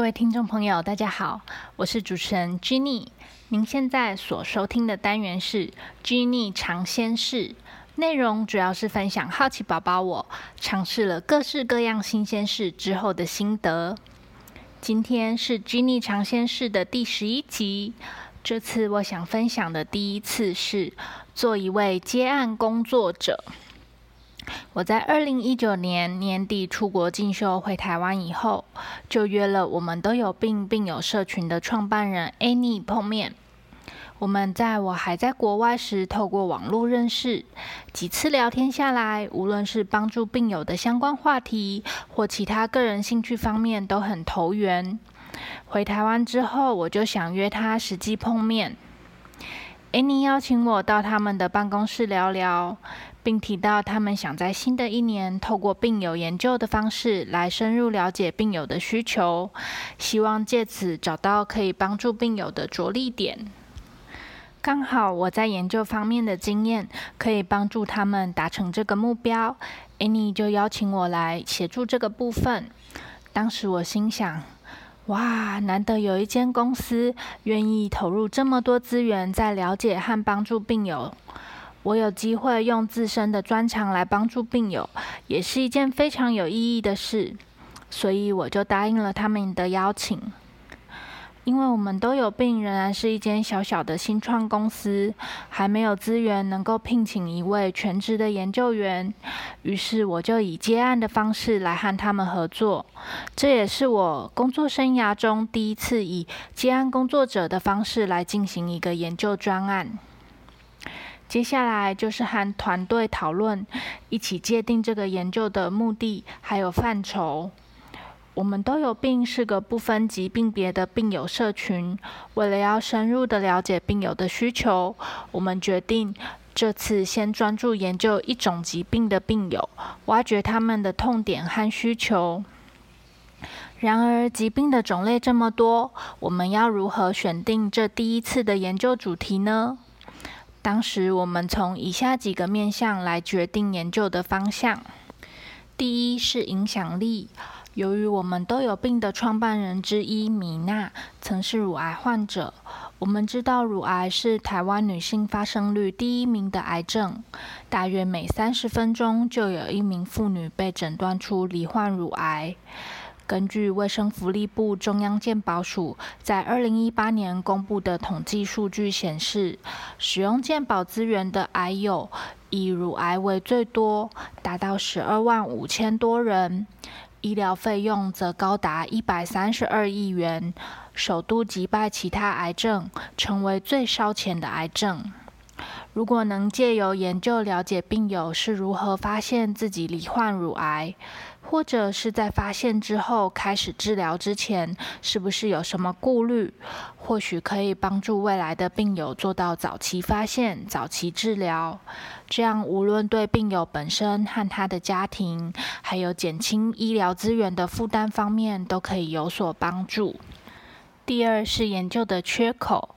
各位听众朋友，大家好，我是主持人 Jenny。您现在所收听的单元是 Jenny 尝鲜室，内容主要是分享好奇宝宝我尝试了各式各样新鲜事之后的心得。今天是 Jenny 尝鲜室的第十一集。这次我想分享的第一次是做一位接案工作者。我在二零一九年年底出国进修回台湾以后，就约了我们都有病病友社群的创办人 Annie 碰面。我们在我还在国外时，透过网络认识，几次聊天下来，无论是帮助病友的相关话题，或其他个人兴趣方面，都很投缘。回台湾之后，我就想约他实际碰面。Annie 邀请我到他们的办公室聊聊。并提到，他们想在新的一年透过病友研究的方式来深入了解病友的需求，希望借此找到可以帮助病友的着力点。刚好我在研究方面的经验可以帮助他们达成这个目标，Annie 就邀请我来协助这个部分。当时我心想：哇，难得有一间公司愿意投入这么多资源在了解和帮助病友。我有机会用自身的专长来帮助病友，也是一件非常有意义的事，所以我就答应了他们的邀请。因为我们都有病，仍然是一间小小的新创公司，还没有资源能够聘请一位全职的研究员，于是我就以接案的方式来和他们合作。这也是我工作生涯中第一次以接案工作者的方式来进行一个研究专案。接下来就是和团队讨论，一起界定这个研究的目的还有范畴。我们都有病是个不分疾病别的病友社群，为了要深入的了解病友的需求，我们决定这次先专注研究一种疾病的病友，挖掘他们的痛点和需求。然而，疾病的种类这么多，我们要如何选定这第一次的研究主题呢？当时我们从以下几个面向来决定研究的方向。第一是影响力。由于我们都有病的创办人之一米娜曾是乳癌患者，我们知道乳癌是台湾女性发生率第一名的癌症，大约每三十分钟就有一名妇女被诊断出罹患乳癌。根据卫生福利部中央健保署在二零一八年公布的统计数据显示，使用健保资源的癌友以乳癌为最多，达到十二万五千多人，医疗费用则高达一百三十二亿元，首度击败其他癌症，成为最烧钱的癌症。如果能借由研究了解病友是如何发现自己罹患乳癌，或者是在发现之后开始治疗之前，是不是有什么顾虑？或许可以帮助未来的病友做到早期发现、早期治疗。这样无论对病友本身和他的家庭，还有减轻医疗资源的负担方面，都可以有所帮助。第二是研究的缺口。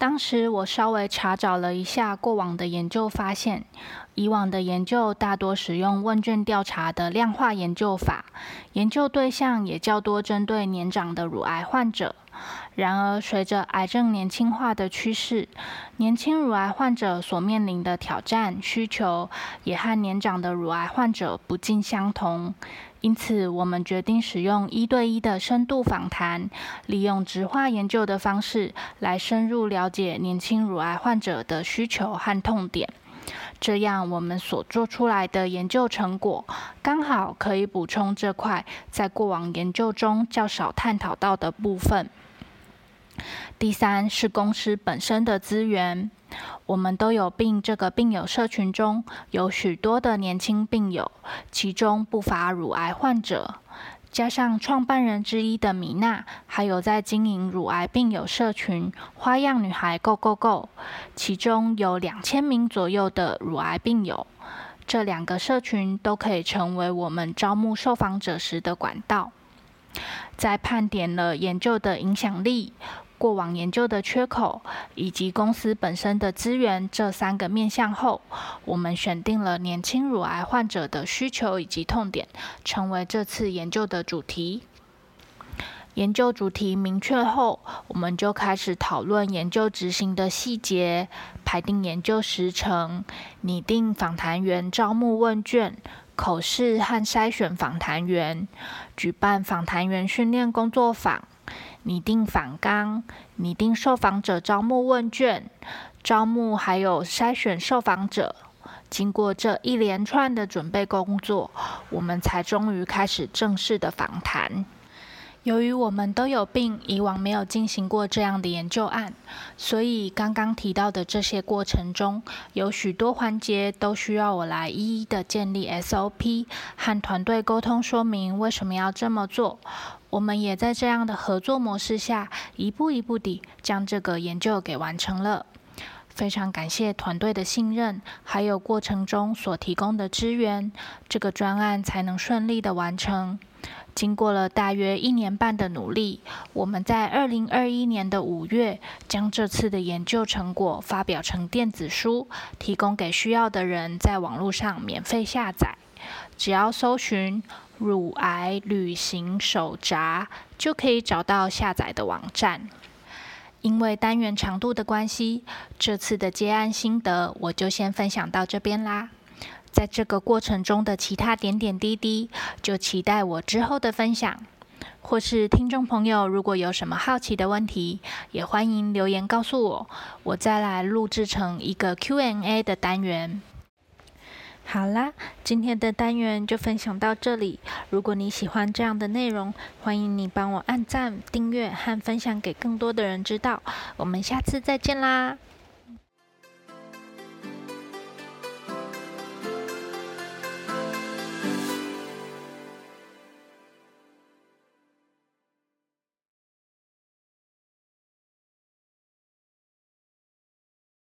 当时我稍微查找了一下过往的研究，发现以往的研究大多使用问卷调查的量化研究法，研究对象也较多针对年长的乳癌患者。然而，随着癌症年轻化的趋势，年轻乳癌患者所面临的挑战需求也和年长的乳癌患者不尽相同。因此，我们决定使用一对一的深度访谈，利用直化研究的方式来深入了解年轻乳癌患者的需求和痛点。这样，我们所做出来的研究成果刚好可以补充这块在过往研究中较少探讨到的部分。第三是公司本身的资源，我们都有病。这个病友社群中有许多的年轻病友，其中不乏乳癌患者。加上创办人之一的米娜，还有在经营乳癌病友社群“花样女孩 Go Go Go”，其中有两千名左右的乳癌病友。这两个社群都可以成为我们招募受访者时的管道。在判点了研究的影响力。过往研究的缺口以及公司本身的资源这三个面向后，我们选定了年轻乳癌患者的需求以及痛点，成为这次研究的主题。研究主题明确后，我们就开始讨论研究执行的细节，排定研究时程，拟定访谈员招募问卷、口试和筛选访谈员，举办访谈员训练工作坊，拟定访纲，拟定受访者招募问卷，招募还有筛选受访者。经过这一连串的准备工作，我们才终于开始正式的访谈。由于我们都有病，以往没有进行过这样的研究案，所以刚刚提到的这些过程中，有许多环节都需要我来一一的建立 SOP 和团队沟通说明为什么要这么做。我们也在这样的合作模式下，一步一步地将这个研究给完成了。非常感谢团队的信任，还有过程中所提供的支援，这个专案才能顺利的完成。经过了大约一年半的努力，我们在二零二一年的五月，将这次的研究成果发表成电子书，提供给需要的人在网络上免费下载。只要搜寻“乳癌旅行手札”，就可以找到下载的网站。因为单元长度的关系，这次的接案心得我就先分享到这边啦。在这个过程中的其他点点滴滴，就期待我之后的分享。或是听众朋友如果有什么好奇的问题，也欢迎留言告诉我，我再来录制成一个 Q&A 的单元。好啦，今天的单元就分享到这里。如果你喜欢这样的内容，欢迎你帮我按赞、订阅和分享给更多的人知道。我们下次再见啦！